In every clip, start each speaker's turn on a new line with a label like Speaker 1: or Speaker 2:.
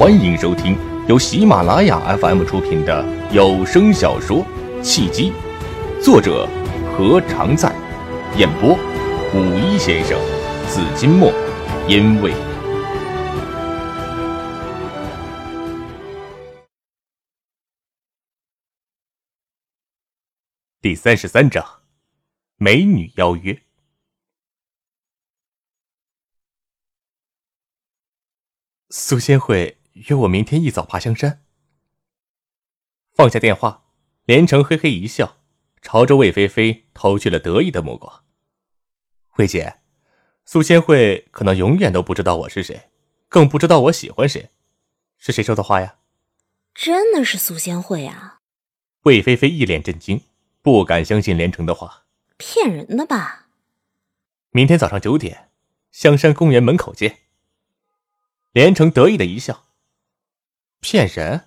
Speaker 1: 欢迎收听由喜马拉雅 FM 出品的有声小说《契机》，作者何常在，演播五一先生、紫金墨，因为第三十三章，美女邀约。苏仙慧。约我明天一早爬香山。放下电话，连城嘿嘿一笑，朝着魏菲菲投去了得意的目光。魏姐，苏仙慧可能永远都不知道我是谁，更不知道我喜欢谁。是谁说的话呀？
Speaker 2: 真的是苏仙慧啊！
Speaker 1: 魏菲菲一脸震惊，不敢相信连城的话。
Speaker 2: 骗人的吧？
Speaker 1: 明天早上九点，香山公园门口见。连城得意的一笑。骗人！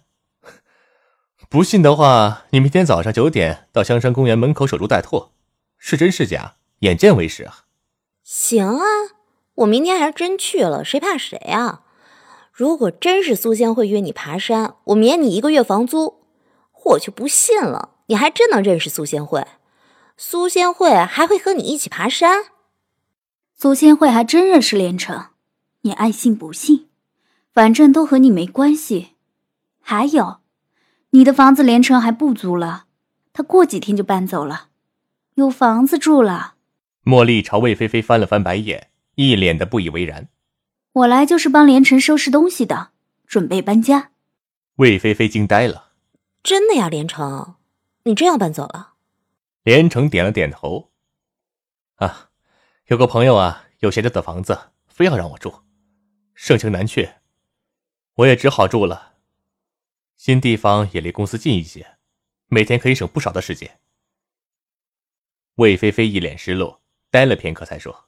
Speaker 1: 不信的话，你明天早上九点到香山公园门口守株待兔，是真是假，眼见为实啊！
Speaker 2: 行啊，我明天还是真去了，谁怕谁啊？如果真是苏仙会约你爬山，我免你一个月房租。我就不信了，你还真能认识苏仙会？苏仙会还会和你一起爬山？
Speaker 3: 苏仙会还真认识连城，你爱信不信，反正都和你没关系。还有，你的房子连城还不租了，他过几天就搬走了，有房子住了。
Speaker 1: 茉莉朝魏菲菲翻了翻白眼，一脸的不以为然。
Speaker 3: 我来就是帮连城收拾东西的，准备搬家。
Speaker 1: 魏菲菲惊呆了，
Speaker 2: 真的呀，连城，你真要搬走了？
Speaker 1: 连城点了点头。啊，有个朋友啊，有闲着的房子，非要让我住，盛情难却，我也只好住了。新地方也离公司近一些，每天可以省不少的时间。魏菲菲一脸失落，呆了片刻，才说：“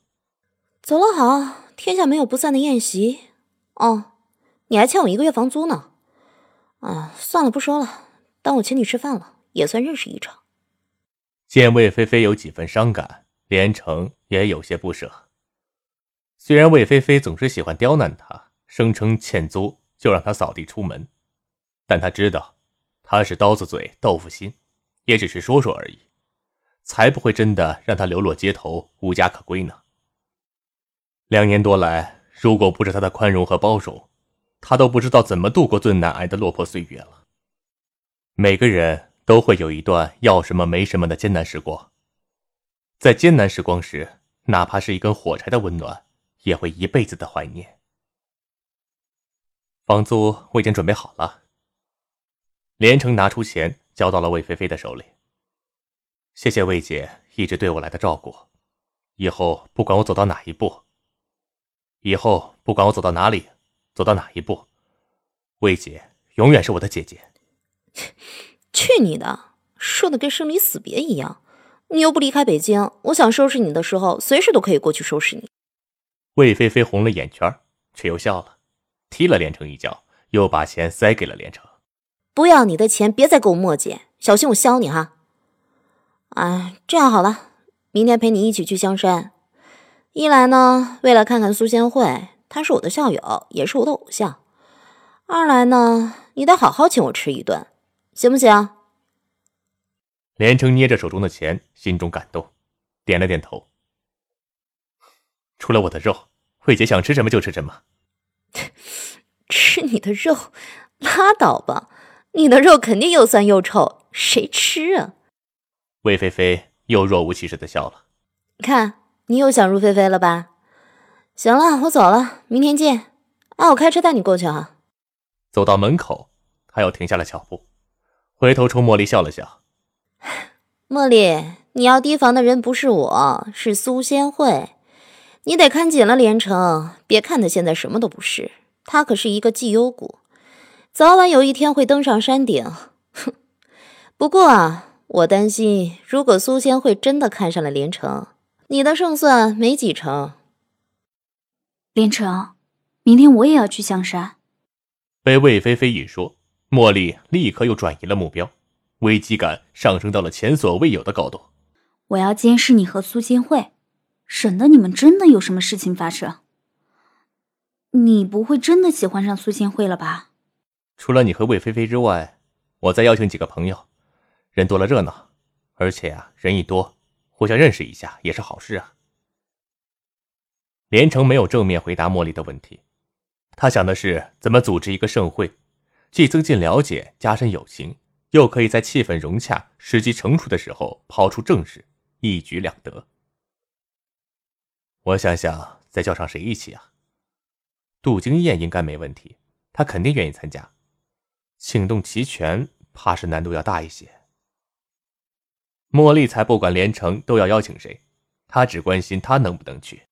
Speaker 2: 走了好，天下没有不散的宴席。哦，你还欠我一个月房租呢。啊，算了，不说了，当我请你吃饭了，也算认识一场。”
Speaker 1: 见魏菲菲有几分伤感，连城也有些不舍。虽然魏菲菲总是喜欢刁难他，声称欠租就让他扫地出门。但他知道，他是刀子嘴豆腐心，也只是说说而已，才不会真的让他流落街头无家可归呢。两年多来，如果不是他的宽容和包容，他都不知道怎么度过最难挨的落魄岁月了。每个人都会有一段要什么没什么的艰难时光，在艰难时光时，哪怕是一根火柴的温暖，也会一辈子的怀念。房租我已经准备好了。连城拿出钱交到了魏菲菲的手里。谢谢魏姐一直对我来的照顾，以后不管我走到哪一步，以后不管我走到哪里，走到哪一步，魏姐永远是我的姐姐。
Speaker 2: 去你的！说的跟生离死别一样。你又不离开北京，我想收拾你的时候，随时都可以过去收拾你。
Speaker 1: 魏菲菲红了眼圈，却又笑了，踢了连城一脚，又把钱塞给了连城。
Speaker 2: 不要你的钱，别再跟我墨迹，小心我削你哈！哎，这样好了，明天陪你一起去香山。一来呢，为了看看苏仙慧，她是我的校友，也是我的偶像；二来呢，你得好好请我吃一顿，行不行？
Speaker 1: 连城捏着手中的钱，心中感动，点了点头。除了我的肉，慧姐想吃什么就吃什么。
Speaker 2: 吃你的肉，拉倒吧！你的肉肯定又酸又臭，谁吃啊？
Speaker 1: 魏菲菲又若无其事的笑了。
Speaker 2: 看，你又想入非非了吧？行了，我走了，明天见。啊，我开车带你过去啊。
Speaker 1: 走到门口，他又停下了脚步，回头冲茉莉笑了笑。
Speaker 2: 茉莉，你要提防的人不是我，是苏仙慧。你得看紧了连城，别看他现在什么都不是，他可是一个绩优股。早晚有一天会登上山顶，哼！不过啊，我担心，如果苏仙会真的看上了连城，你的胜算没几成。
Speaker 3: 连城，明天我也要去香山。
Speaker 1: 被魏菲菲一说，茉莉立刻又转移了目标，危机感上升到了前所未有的高度。
Speaker 3: 我要监视你和苏仙慧，省得你们真的有什么事情发生。你不会真的喜欢上苏仙慧了吧？
Speaker 1: 除了你和魏菲菲之外，我再邀请几个朋友，人多了热闹，而且啊，人一多，互相认识一下也是好事啊。连城没有正面回答茉莉的问题，他想的是怎么组织一个盛会，既增进了解，加深友情，又可以在气氛融洽、时机成熟的时候抛出正事，一举两得。我想想，再叫上谁一起啊？杜经燕应该没问题，她肯定愿意参加。请动齐全，怕是难度要大一些。茉莉才不管连城都要邀请谁，她只关心他能不能去。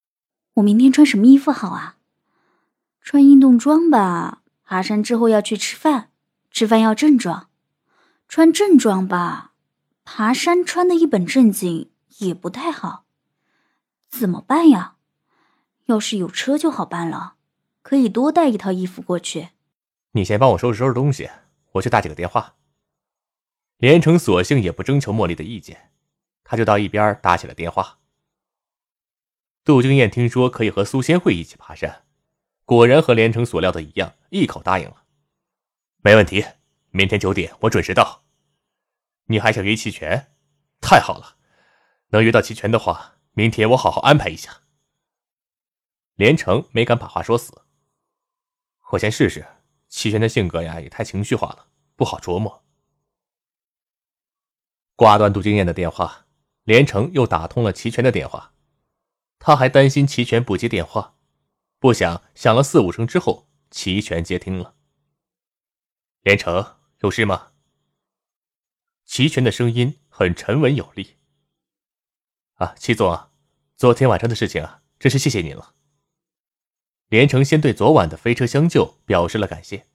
Speaker 3: 我明天穿什么衣服好啊？穿运动装吧。爬山之后要去吃饭，吃饭要正装。穿正装吧。爬山穿的一本正经也不太好。怎么办呀？要是有车就好办了，可以多带一套衣服过去。
Speaker 1: 你先帮我收拾收拾东西，我去打几个电话。连城索性也不征求茉莉的意见，他就到一边打起了电话。杜经燕听说可以和苏仙慧一起爬山，果然和连城所料的一样，一口答应了。没问题，明天九点我准时到。你还想约齐全？太好了，能约到齐全的话，明天我好好安排一下。连城没敢把话说死，我先试试。齐全的性格呀，也太情绪化了，不好琢磨。挂断杜经燕的电话，连城又打通了齐全的电话。他还担心齐全不接电话，不想响了四五声之后，齐全接听了。连城有事吗？齐全的声音很沉稳有力。啊，齐总啊，昨天晚上的事情啊，真是谢谢您了。连城先对昨晚的飞车相救表示了感谢。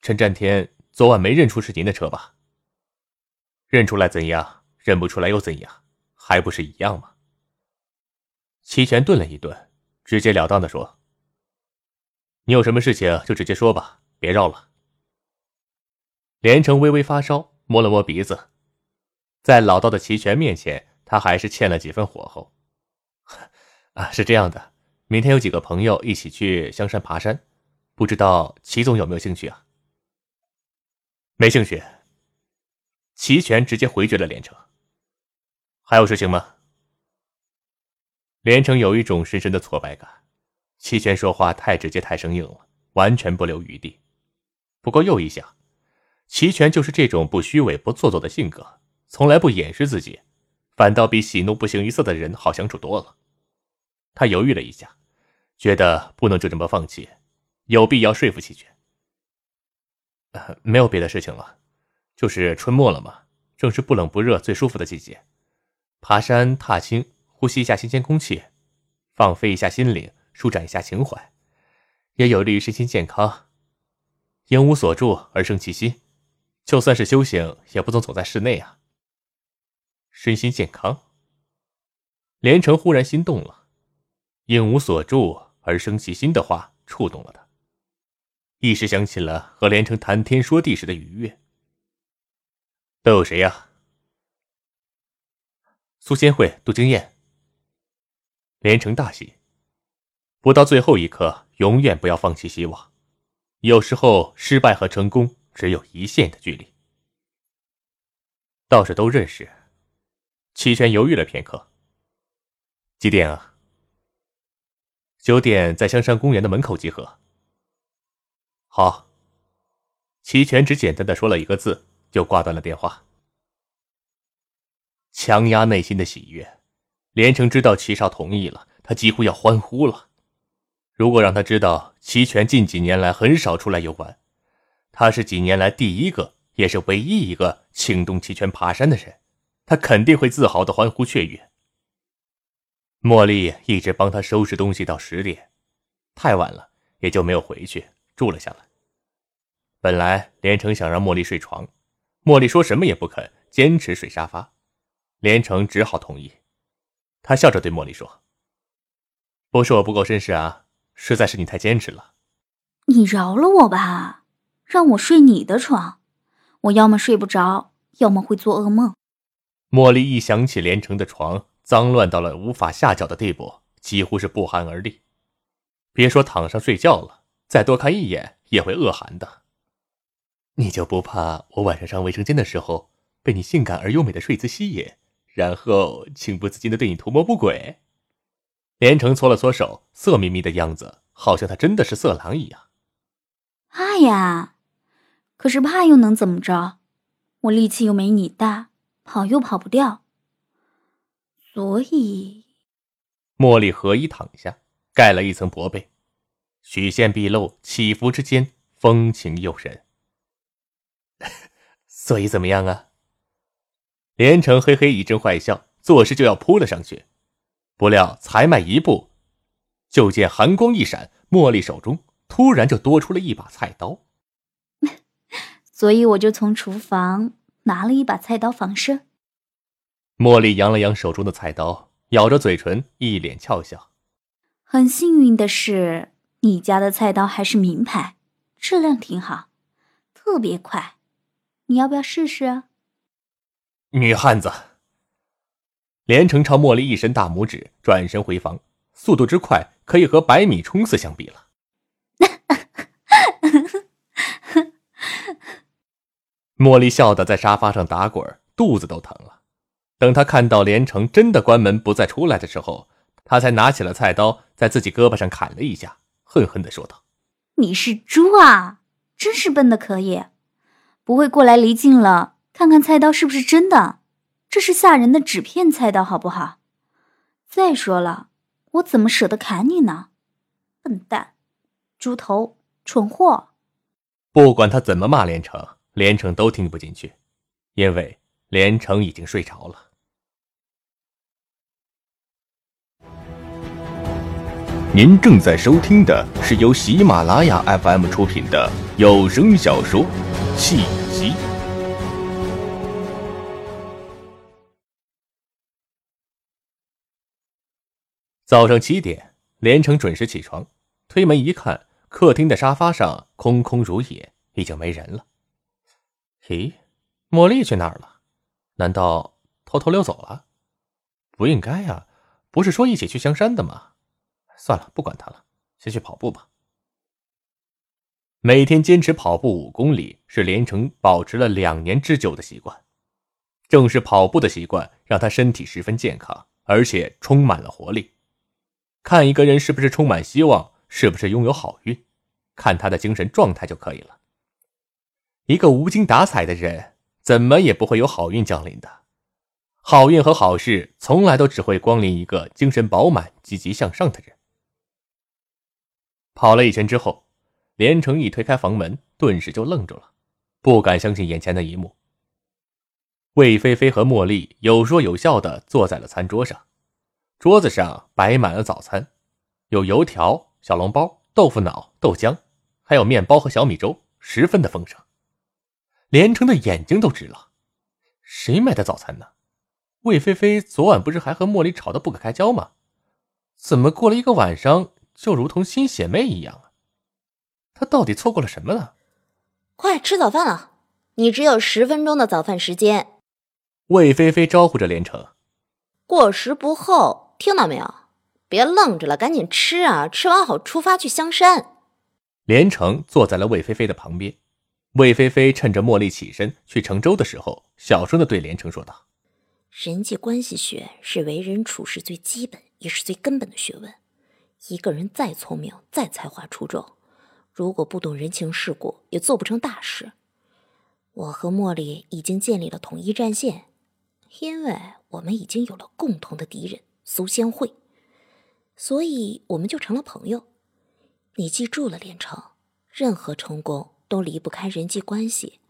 Speaker 1: 陈占天昨晚没认出是您的车吧？认出来怎样？认不出来又怎样？还不是一样吗？齐全顿了一顿，直截了当的说：“你有什么事情就直接说吧，别绕了。”连城微微发烧，摸了摸鼻子，在老道的齐全面前，他还是欠了几分火候。啊，是这样的。明天有几个朋友一起去香山爬山，不知道齐总有没有兴趣啊？没兴趣。齐全直接回绝了连城。还有事情吗？连城有一种深深的挫败感。齐全说话太直接太生硬了，完全不留余地。不过又一想，齐全就是这种不虚伪不做作的性格，从来不掩饰自己，反倒比喜怒不形于色的人好相处多了。他犹豫了一下，觉得不能就这么放弃，有必要说服齐全。没有别的事情了，就是春末了嘛，正是不冷不热、最舒服的季节，爬山踏青，呼吸一下新鲜空气，放飞一下心灵，舒展一下情怀，也有利于身心健康。应无所住而生其心，就算是修行，也不能总在室内啊。身心健康，连城忽然心动了。应无所住而生其心的话触动了他，一时想起了和连城谈天说地时的愉悦。都有谁呀？苏仙慧、杜经燕。连城大喜，不到最后一刻，永远不要放弃希望。有时候，失败和成功只有一线的距离。倒是都认识。齐全犹豫了片刻。几点啊？九点在香山公园的门口集合。好。齐全只简单的说了一个字，就挂断了电话。强压内心的喜悦，连城知道齐少同意了，他几乎要欢呼了。如果让他知道齐全近几年来很少出来游玩，他是几年来第一个，也是唯一一个请动齐全爬山的人，他肯定会自豪的欢呼雀跃。茉莉一直帮他收拾东西到十点，太晚了，也就没有回去住了下来。本来连城想让茉莉睡床，茉莉说什么也不肯，坚持睡沙发，连城只好同意。他笑着对茉莉说：“不是我不够绅士啊，实在是你太坚持了。
Speaker 3: 你饶了我吧，让我睡你的床，我要么睡不着，要么会做噩梦。”
Speaker 1: 茉莉一想起连城的床。脏乱到了无法下脚的地步，几乎是不寒而栗。别说躺上睡觉了，再多看一眼也会恶寒的。你就不怕我晚上上卫生间的时候被你性感而优美的睡姿吸引，然后情不自禁的对你图谋不轨？连城搓了搓手，色眯眯的样子，好像他真的是色狼一样。
Speaker 3: 怕呀，可是怕又能怎么着？我力气又没你大，跑又跑不掉。所以，
Speaker 1: 茉莉合衣躺下，盖了一层薄被，曲线毕露，起伏之间风情诱人。所以怎么样啊？连城嘿嘿一阵坏笑，作势就要扑了上去。不料才迈一步，就见寒光一闪，茉莉手中突然就多出了一把菜刀。
Speaker 3: 所以我就从厨房拿了一把菜刀防身。
Speaker 1: 茉莉扬了扬手中的菜刀，咬着嘴唇，一脸俏笑。
Speaker 3: 很幸运的是，你家的菜刀还是名牌，质量挺好，特别快。你要不要试试啊？
Speaker 1: 女汉子。连城朝茉莉一伸大拇指，转身回房，速度之快，可以和百米冲刺相比了。茉莉笑得在沙发上打滚，肚子都疼了。等他看到连城真的关门不再出来的时候，他才拿起了菜刀，在自己胳膊上砍了一下，恨恨的说道：“
Speaker 3: 你是猪啊！真是笨的可以，不会过来离近了，看看菜刀是不是真的。”这是吓人的纸片菜刀，好不好？再说了，我怎么舍得砍你呢？笨蛋，猪头，蠢货！
Speaker 1: 不管他怎么骂连城，连城都听不进去，因为连城已经睡着了。您正在收听的是由喜马拉雅 FM 出品的有声小说《契机》。早上七点，连城准时起床，推门一看，客厅的沙发上空空如也，已经没人了。咦，茉莉去哪儿了？难道偷偷溜走了？不应该呀，不是说一起去香山的吗？算了，不管他了，先去跑步吧。每天坚持跑步五公里，是连城保持了两年之久的习惯。正是跑步的习惯，让他身体十分健康，而且充满了活力。看一个人是不是充满希望，是不是拥有好运，看他的精神状态就可以了。一个无精打采的人，怎么也不会有好运降临的。好运和好事从来都只会光临一个精神饱满、积极向上的人。跑了一圈之后，连城一推开房门，顿时就愣住了，不敢相信眼前的一幕。魏菲菲和茉莉有说有笑的坐在了餐桌上。桌子上摆满了早餐，有油条、小笼包、豆腐脑、豆浆，还有面包和小米粥，十分的丰盛。连城的眼睛都直了，谁买的早餐呢？魏菲菲昨晚不是还和茉莉吵得不可开交吗？怎么过了一个晚上就如同新姐妹一样啊？她到底错过了什么呢？
Speaker 2: 快吃早饭了，你只有十分钟的早饭时间。
Speaker 1: 魏菲菲招呼着连城，
Speaker 2: 过时不候。听到没有？别愣着了，赶紧吃啊！吃完好出发去香山。
Speaker 1: 连城坐在了魏菲菲的旁边。魏菲菲趁着茉莉起身去乘舟的时候，小声的对连城说道：“
Speaker 2: 人际关系学是为人处事最基本也是最根本的学问。一个人再聪明、再才华出众，如果不懂人情世故，也做不成大事。我和茉莉已经建立了统一战线，因为我们已经有了共同的敌人。”苏仙慧，所以我们就成了朋友。你记住了，连城，任何成功都离不开人际关系，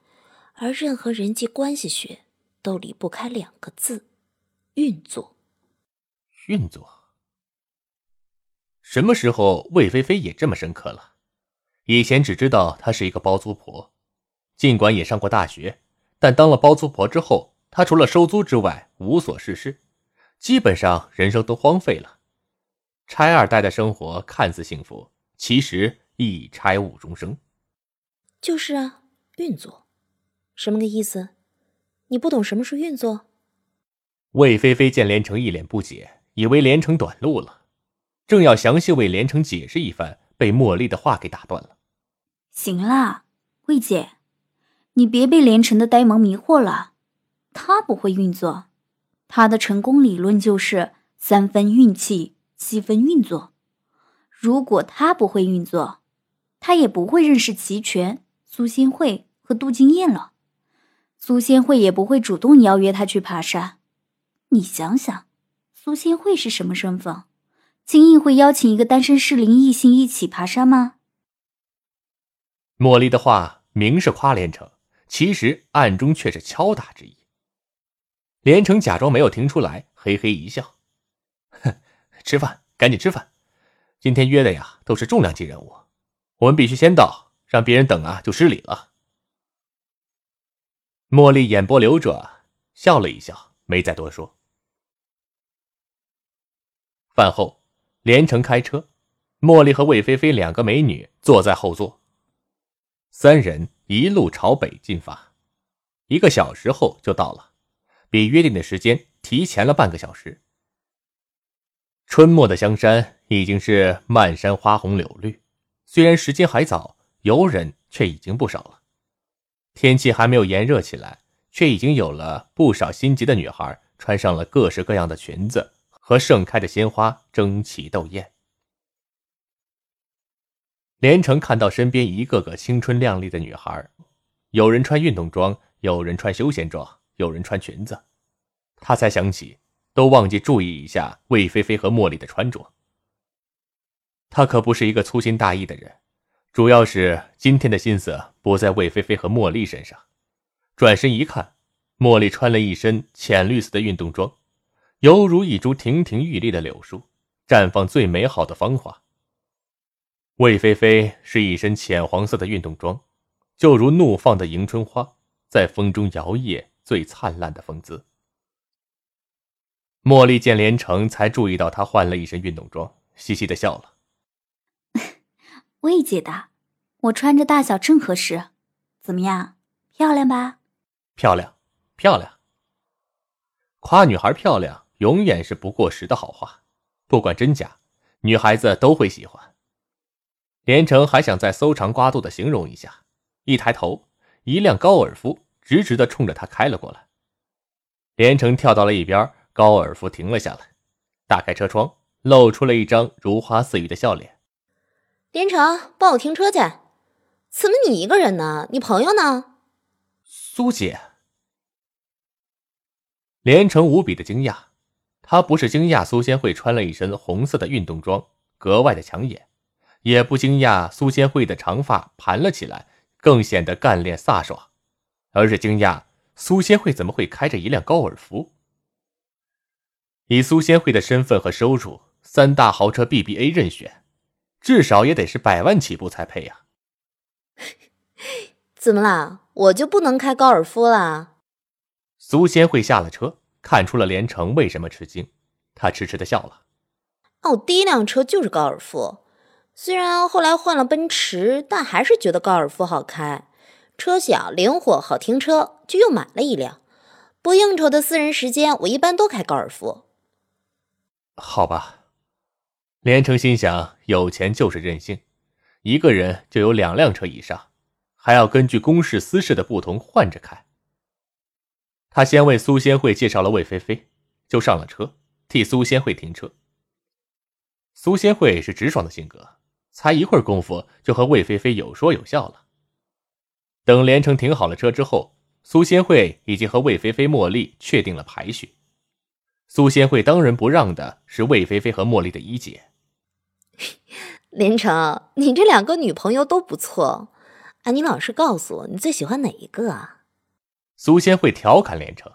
Speaker 2: 而任何人际关系学都离不开两个字：运作。
Speaker 1: 运作。什么时候魏菲菲也这么深刻了？以前只知道她是一个包租婆，尽管也上过大学，但当了包租婆之后，她除了收租之外无所事事。基本上人生都荒废了，拆二代的生活看似幸福，其实一拆误终生。
Speaker 2: 就是啊，运作，什么个意思？你不懂什么是运作？
Speaker 1: 魏菲菲见连城一脸不解，以为连城短路了，正要详细为连城解释一番，被茉莉的话给打断了。
Speaker 3: 行啦，魏姐，你别被连城的呆萌迷惑了，他不会运作，他的成功理论就是三分运气，七分运作。如果他不会运作，他也不会认识齐全、苏仙慧和杜金燕了，苏仙慧也不会主动邀约他去爬山。你想想，苏仙慧是什么身份？轻易会邀请一个单身适龄异性一起爬山吗？
Speaker 1: 茉莉的话明是夸连城，其实暗中却是敲打之意。连城假装没有听出来，嘿嘿一笑：“哼，吃饭，赶紧吃饭。今天约的呀，都是重量级人物，我们必须先到，让别人等啊就失礼了。”茉莉眼波流转，笑了一笑，没再多说。饭后。连城开车，茉莉和魏菲菲两个美女坐在后座。三人一路朝北进发，一个小时后就到了，比约定的时间提前了半个小时。春末的香山已经是漫山花红柳绿，虽然时间还早，游人却已经不少了。天气还没有炎热起来，却已经有了不少心急的女孩穿上了各式各样的裙子。和盛开的鲜花争奇斗艳。连城看到身边一个个青春靓丽的女孩，有人穿运动装，有人穿休闲装，有人穿裙子，他才想起都忘记注意一下魏菲菲和茉莉的穿着。他可不是一个粗心大意的人，主要是今天的心思不在魏菲菲和茉莉身上。转身一看，茉莉穿了一身浅绿色的运动装。犹如一株亭亭玉立的柳树，绽放最美好的芳华。魏菲菲是一身浅黄色的运动装，就如怒放的迎春花，在风中摇曳最灿烂的风姿。茉莉见连城，才注意到她换了一身运动装，嘻嘻的笑了：“
Speaker 3: 魏姐的，我穿着大小正合适，怎么样？漂亮吧？
Speaker 1: 漂亮，漂亮。夸女孩漂亮。”永远是不过时的好话，不管真假，女孩子都会喜欢。连城还想再搜肠刮肚的形容一下，一抬头，一辆高尔夫直直的冲着他开了过来。连城跳到了一边，高尔夫停了下来，打开车窗，露出了一张如花似玉的笑脸。
Speaker 2: 连城，帮我停车去。怎么你一个人呢？你朋友呢？
Speaker 1: 苏姐。连城无比的惊讶。他不是惊讶苏仙慧穿了一身红色的运动装格外的抢眼，也不惊讶苏仙慧的长发盘了起来更显得干练飒爽，而是惊讶苏仙慧怎么会开着一辆高尔夫。以苏仙慧的身份和收入，三大豪车 BBA 任选，至少也得是百万起步才配呀。
Speaker 2: 怎么啦？我就不能开高尔夫啦？
Speaker 1: 苏仙慧下了车。看出了连城为什么吃惊，他痴痴的笑了。
Speaker 2: 哦第一辆车就是高尔夫，虽然后来换了奔驰，但还是觉得高尔夫好开，车小灵活好停车，就又买了一辆。不应酬的私人时间，我一般都开高尔夫。
Speaker 1: 好吧，连城心想，有钱就是任性，一个人就有两辆车以上，还要根据公事私事的不同换着开。他先为苏仙慧介绍了魏菲菲，就上了车，替苏仙慧停车。苏仙慧是直爽的性格，才一会儿功夫就和魏菲菲有说有笑了。等连城停好了车之后，苏仙慧已经和魏菲菲、茉莉确定了排序。苏仙慧当仁不让的是魏菲菲和茉莉的一姐。
Speaker 2: 连城，你这两个女朋友都不错，哎，你老实告诉我，你最喜欢哪一个啊？
Speaker 1: 苏仙会调侃连城，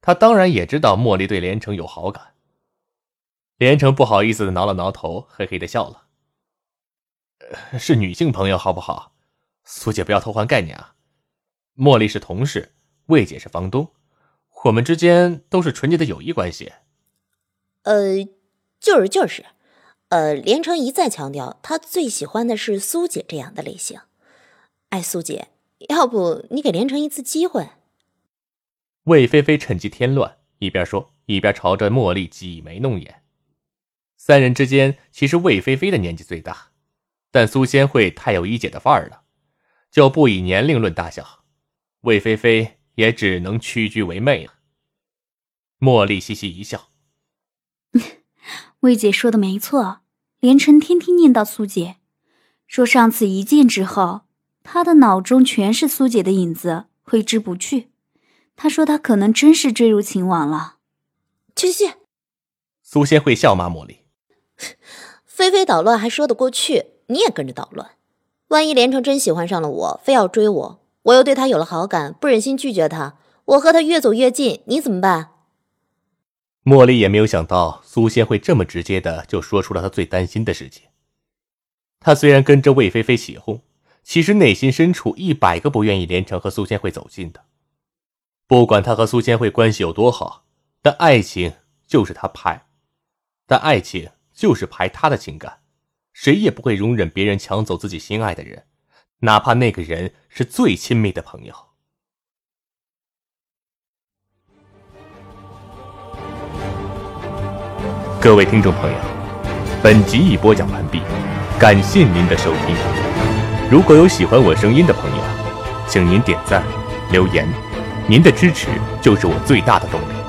Speaker 1: 他当然也知道茉莉对连城有好感。连城不好意思的挠了挠头，嘿嘿的笑了。是女性朋友好不好？苏姐不要偷换概念啊！茉莉是同事，魏姐是房东，我们之间都是纯洁的友谊关系。
Speaker 2: 呃，就是就是，呃，连城一再强调，他最喜欢的是苏姐这样的类型。哎，苏姐，要不你给连城一次机会？
Speaker 1: 魏菲菲趁机添乱，一边说一边朝着茉莉挤眉弄眼。三人之间，其实魏菲菲的年纪最大，但苏仙慧太有一姐的范儿了，就不以年龄论大小。魏菲菲也只能屈居为妹了。茉莉嘻嘻一笑：“
Speaker 3: 魏姐说的没错，连城天天念叨苏姐，说上次一见之后，他的脑中全是苏姐的影子，挥之不去。他说他可能真是坠入情网了。”
Speaker 2: 去去。
Speaker 1: 苏仙会笑骂茉莉：“
Speaker 2: 菲菲捣乱还说得过去，你也跟着捣乱。万一连城真喜欢上了我，非要追我，我又对他有了好感，不忍心拒绝他，我和他越走越近，你怎么办？”
Speaker 1: 茉莉也没有想到苏仙会这么直接的就说出了她最担心的事情。她虽然跟着魏菲菲起哄，其实内心深处一百个不愿意连城和苏仙会走近的。不管他和苏千惠关系有多好，但爱情就是他排，但爱情就是排他的情感，谁也不会容忍别人抢走自己心爱的人，哪怕那个人是最亲密的朋友。各位听众朋友，本集已播讲完毕，感谢您的收听。如果有喜欢我声音的朋友，请您点赞、留言，您的支持就是我最大的动力。